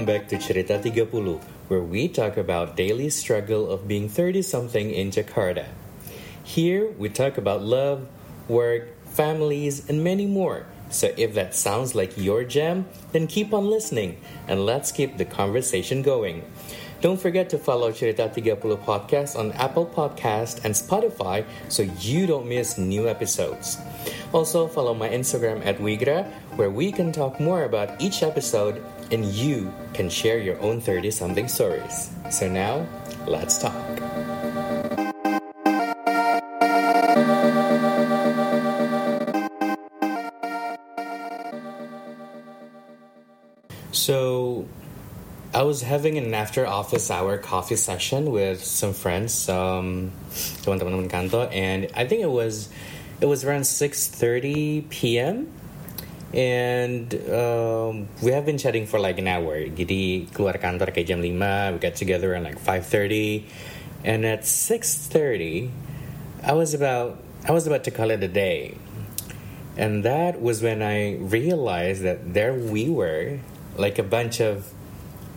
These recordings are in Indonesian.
welcome back to Cerita 30, where we talk about daily struggle of being 30-something in Jakarta. Here, we talk about love, work, families, and many more. So if that sounds like your jam, then keep on listening, and let's keep the conversation going. Don't forget to follow Cerita 30 Podcast on Apple Podcast and Spotify so you don't miss new episodes. Also, follow my Instagram at Wigra, where we can talk more about each episode and you can share your own 30 something stories. So now, let's talk. Was having an after office hour coffee session with some friends, um, and I think it was it was around 6:30 p.m. And um, we have been chatting for like an hour. Jadi keluar kantor kayak jam 5, we got together at like 5:30. And at 6:30, I was about I was about to call it a day. And that was when I realized that there we were, like a bunch of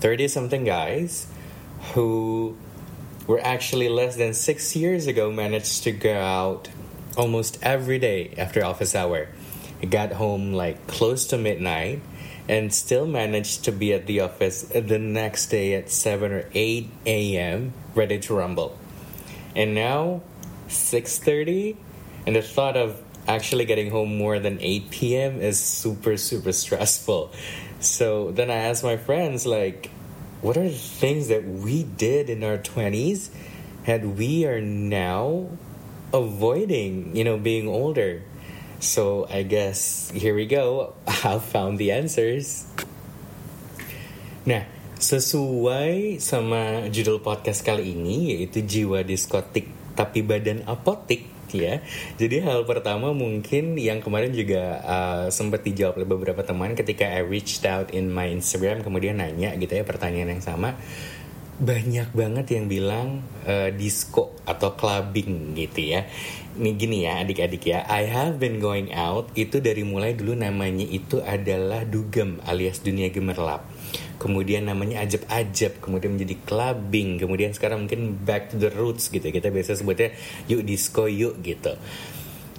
30 something guys who were actually less than six years ago managed to go out almost every day after office hour. Got home like close to midnight and still managed to be at the office the next day at 7 or 8 a.m. ready to rumble. And now 6:30 and the thought of actually getting home more than 8 p.m. is super super stressful. So then I asked my friends like what are the things that we did in our 20s and we are now avoiding, you know, being older. So I guess here we go. I've found the answers. Nah, sesuai sama judul podcast kali ini yaitu jiwa diskotik tapi badan apotik ya. Jadi hal pertama mungkin yang kemarin juga uh, sempat dijawab oleh beberapa teman ketika I reached out in my Instagram kemudian nanya gitu ya pertanyaan yang sama banyak banget yang bilang uh, disco atau clubbing gitu ya. Ini gini ya adik-adik ya, I have been going out itu dari mulai dulu namanya itu adalah dugem alias dunia gemerlap. Kemudian namanya ajab-ajab, kemudian menjadi clubbing, kemudian sekarang mungkin back to the roots gitu. Kita biasa sebutnya yuk disco yuk gitu.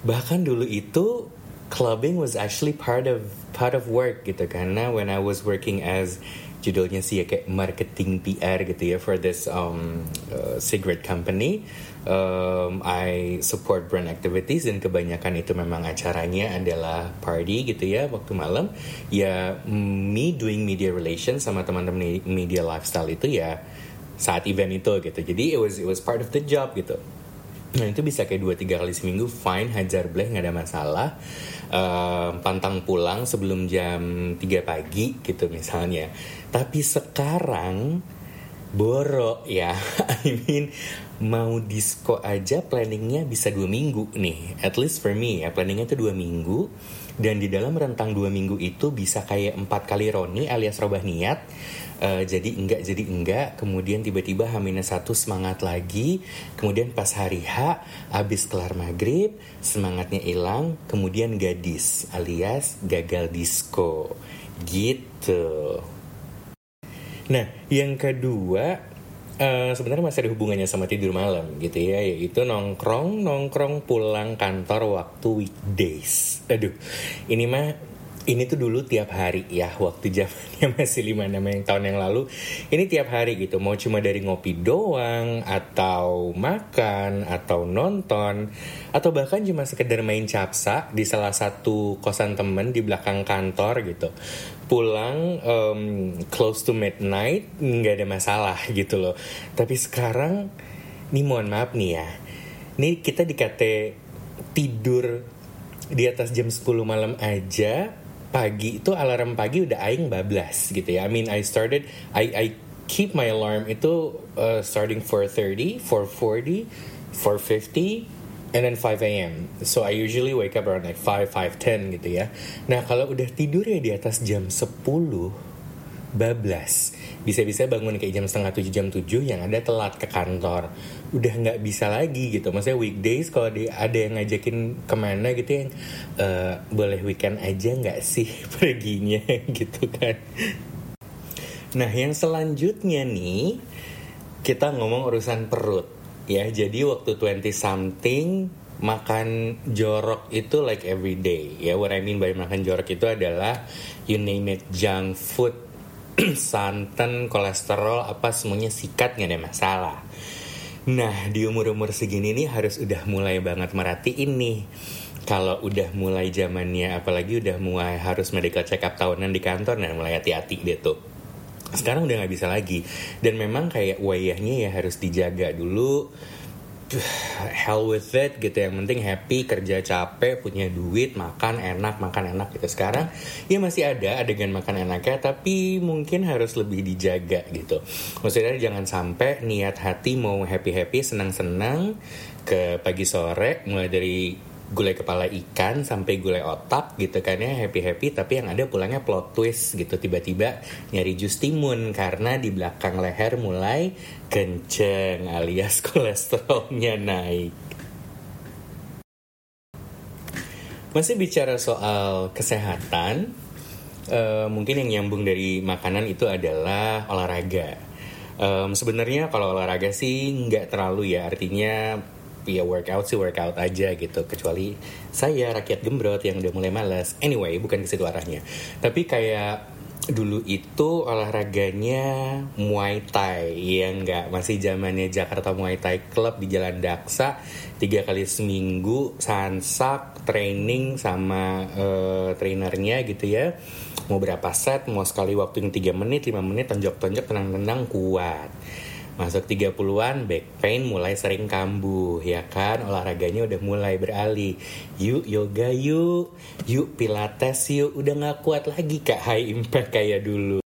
Bahkan dulu itu clubbing was actually part of part of work gitu karena when I was working as judulnya sih ya kayak marketing PR gitu ya for this um, uh, cigarette company. Um, I support brand activities dan kebanyakan itu memang acaranya adalah party gitu ya waktu malam. Ya me doing media relations sama teman-teman media lifestyle itu ya saat event itu gitu. Jadi it was it was part of the job gitu. Nah itu bisa kayak dua tiga kali seminggu fine hajar bleh nggak ada masalah. Uh, pantang pulang sebelum jam 3 pagi gitu misalnya. Tapi sekarang borok ya, I mean mau disco aja planningnya bisa dua minggu nih, at least for me ya planningnya itu dua minggu dan di dalam rentang dua minggu itu bisa kayak empat kali roni alias robah niat. Uh, jadi enggak jadi enggak. Kemudian tiba-tiba hamilnya satu semangat lagi. Kemudian pas hari H habis kelar maghrib semangatnya hilang. Kemudian gadis alias gagal disco. Gitu. Nah yang kedua Uh, sebenarnya masih ada hubungannya sama tidur malam gitu ya yaitu nongkrong nongkrong pulang kantor waktu weekdays. Aduh ini mah ini tuh dulu tiap hari ya waktu zamannya masih lima enam tahun yang lalu. Ini tiap hari gitu mau cuma dari ngopi doang atau makan atau nonton atau bahkan cuma sekedar main capsa di salah satu kosan temen di belakang kantor gitu. Pulang um, close to midnight nggak ada masalah gitu loh. Tapi sekarang nih mohon maaf nih ya ini kita dikate tidur di atas jam 10 malam aja pagi itu alarm pagi udah aing bablas gitu ya. I mean I started I I keep my alarm itu uh, starting 4:30, 4:40, 4:50 and then 5 a.m. So I usually wake up around like 5, 5:10 gitu ya. Nah, kalau udah tidur ya di atas jam 10 bablas. Bisa-bisa bangun kayak jam setengah tujuh jam tujuh yang ada telat ke kantor. Udah nggak bisa lagi gitu. Maksudnya weekdays kalau ada yang ngajakin ke mana gitu yang uh, boleh weekend aja nggak sih perginya gitu kan. Nah, yang selanjutnya nih kita ngomong urusan perut ya. Jadi waktu 20 something makan jorok itu like every day ya. What I mean by makan jorok itu adalah you name it junk food, santan, kolesterol apa semuanya sikat nggak ada masalah. Nah, di umur-umur segini nih harus udah mulai banget merhatiin nih. Kalau udah mulai zamannya apalagi udah mulai harus medical check up tahunan di kantor dan nah mulai hati-hati deh tuh. Sekarang udah nggak bisa lagi. Dan memang kayak wayahnya ya harus dijaga dulu hell with it gitu yang penting happy kerja capek punya duit makan enak makan enak gitu. Sekarang ya masih ada adegan makan enaknya tapi mungkin harus lebih dijaga gitu. Maksudnya jangan sampai niat hati mau happy happy senang senang ke pagi sore mulai dari gulai kepala ikan sampai gulai otak gitu kan ya happy happy tapi yang ada pulangnya plot twist gitu. Tiba-tiba nyari jus timun karena di belakang leher mulai kenceng alias kolesterolnya naik. Masih bicara soal kesehatan uh, mungkin yang nyambung dari makanan itu adalah olahraga. Um, sebenarnya kalau olahraga sih nggak terlalu ya artinya ya workout sih workout aja gitu. Kecuali saya rakyat gembrot yang udah mulai malas anyway bukan ke situ arahnya. Tapi kayak dulu itu olahraganya Muay Thai. Yang nggak? Masih zamannya Jakarta Muay Thai Club di Jalan Daksa. Tiga kali seminggu sansak training sama uh, trainernya gitu ya. Mau berapa set mau sekali waktu yang tiga menit lima menit tonjok-tonjok tenang-tenang kuat Masuk 30-an back pain mulai sering kambuh ya kan? Olahraganya udah mulai beralih. Yuk yoga yuk. Yuk pilates yuk. Udah gak kuat lagi kak. High impact kayak dulu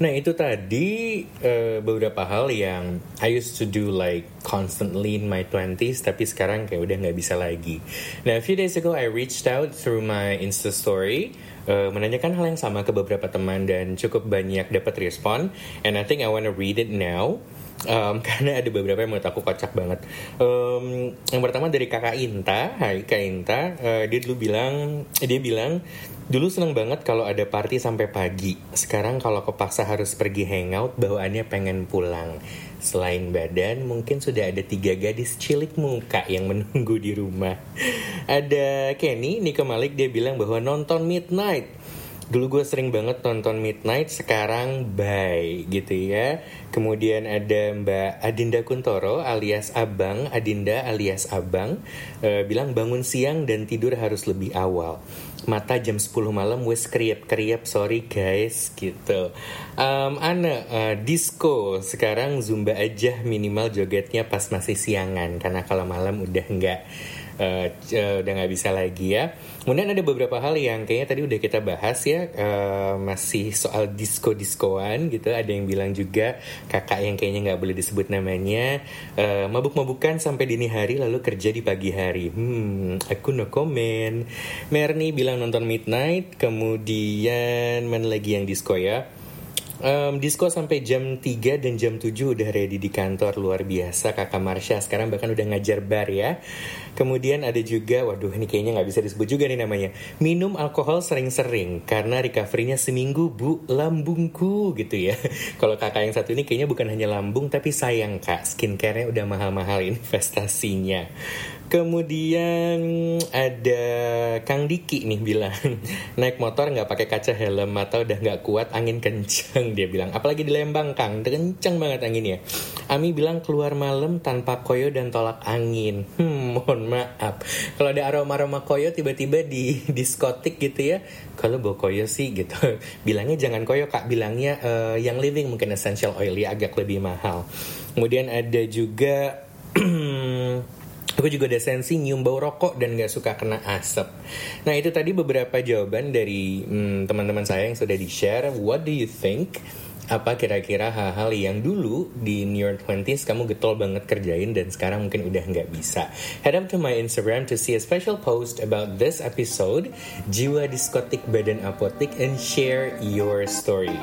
Nah itu tadi uh, beberapa hal yang I used to do like constantly in my 20s tapi sekarang kayak udah nggak bisa lagi. Nah a few days ago I reached out through my Insta story uh, menanyakan hal yang sama ke beberapa teman dan cukup banyak dapat respon. And I think I wanna read it now. Um, karena ada beberapa yang menurut aku kocak banget. Um, yang pertama dari kakak Inta, Hai Kak Inta, uh, dia dulu bilang, dia bilang dulu seneng banget kalau ada party sampai pagi. Sekarang kalau kepaksa harus pergi hangout, bawaannya pengen pulang. Selain badan, mungkin sudah ada tiga gadis cilik muka yang menunggu di rumah. Ada Kenny, Niko Malik, dia bilang bahwa nonton Midnight. Dulu gue sering banget nonton Midnight, sekarang bye gitu ya. Kemudian ada Mbak Adinda Kuntoro alias Abang, Adinda alias Abang, uh, bilang bangun siang dan tidur harus lebih awal. Mata jam 10 malam wes kriep kriep sorry guys gitu. Um, Ana uh, disco. Sekarang zumba aja minimal jogetnya pas masih siangan karena kalau malam udah nggak uh, udah nggak bisa lagi ya. Kemudian ada beberapa hal yang kayaknya tadi udah kita bahas ya uh, masih soal disco diskoan gitu. Ada yang bilang juga kakak yang kayaknya nggak boleh disebut namanya uh, mabuk-mabukan sampai dini hari lalu kerja di pagi hari. Hmm, aku no comment. Merni bilang nonton Midnight, kemudian mana lagi yang disco ya? Um, disco sampai jam 3 dan jam 7 udah ready di kantor luar biasa kakak Marsha. Sekarang bahkan udah ngajar bar ya. Kemudian ada juga waduh ini kayaknya nggak bisa disebut juga nih namanya. Minum alkohol sering-sering karena recovery-nya seminggu bu. Lambungku gitu ya. Kalau kakak yang satu ini kayaknya bukan hanya lambung tapi sayang kak. Skincare-nya udah mahal-mahal investasinya Kemudian ada Kang Diki nih bilang naik motor nggak pakai kaca helm mata udah nggak kuat angin kenceng dia bilang apalagi di Lembang Kang kenceng banget anginnya. Ami bilang keluar malam tanpa koyo dan tolak angin. Hmm, mohon maaf kalau ada aroma aroma koyo tiba-tiba di diskotik gitu ya kalau bawa koyo sih gitu bilangnya jangan koyo kak bilangnya uh, yang living mungkin essential oil ya agak lebih mahal. Kemudian ada juga Aku juga ada sensi nyium bau rokok dan gak suka kena asap. Nah itu tadi beberapa jawaban dari hmm, teman-teman saya yang sudah di-share. What do you think? apa kira-kira hal-hal yang dulu di New York 20s kamu getol banget kerjain dan sekarang mungkin udah nggak bisa. Head up to my Instagram to see a special post about this episode, Jiwa Diskotik Badan Apotik, and share your story.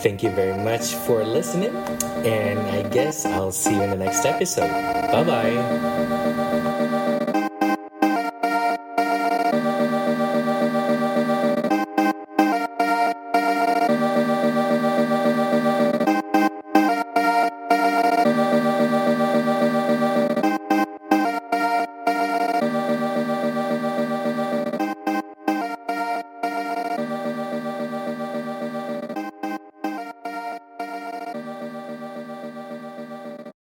Thank you very much for listening, and I guess I'll see you in the next episode. Bye-bye!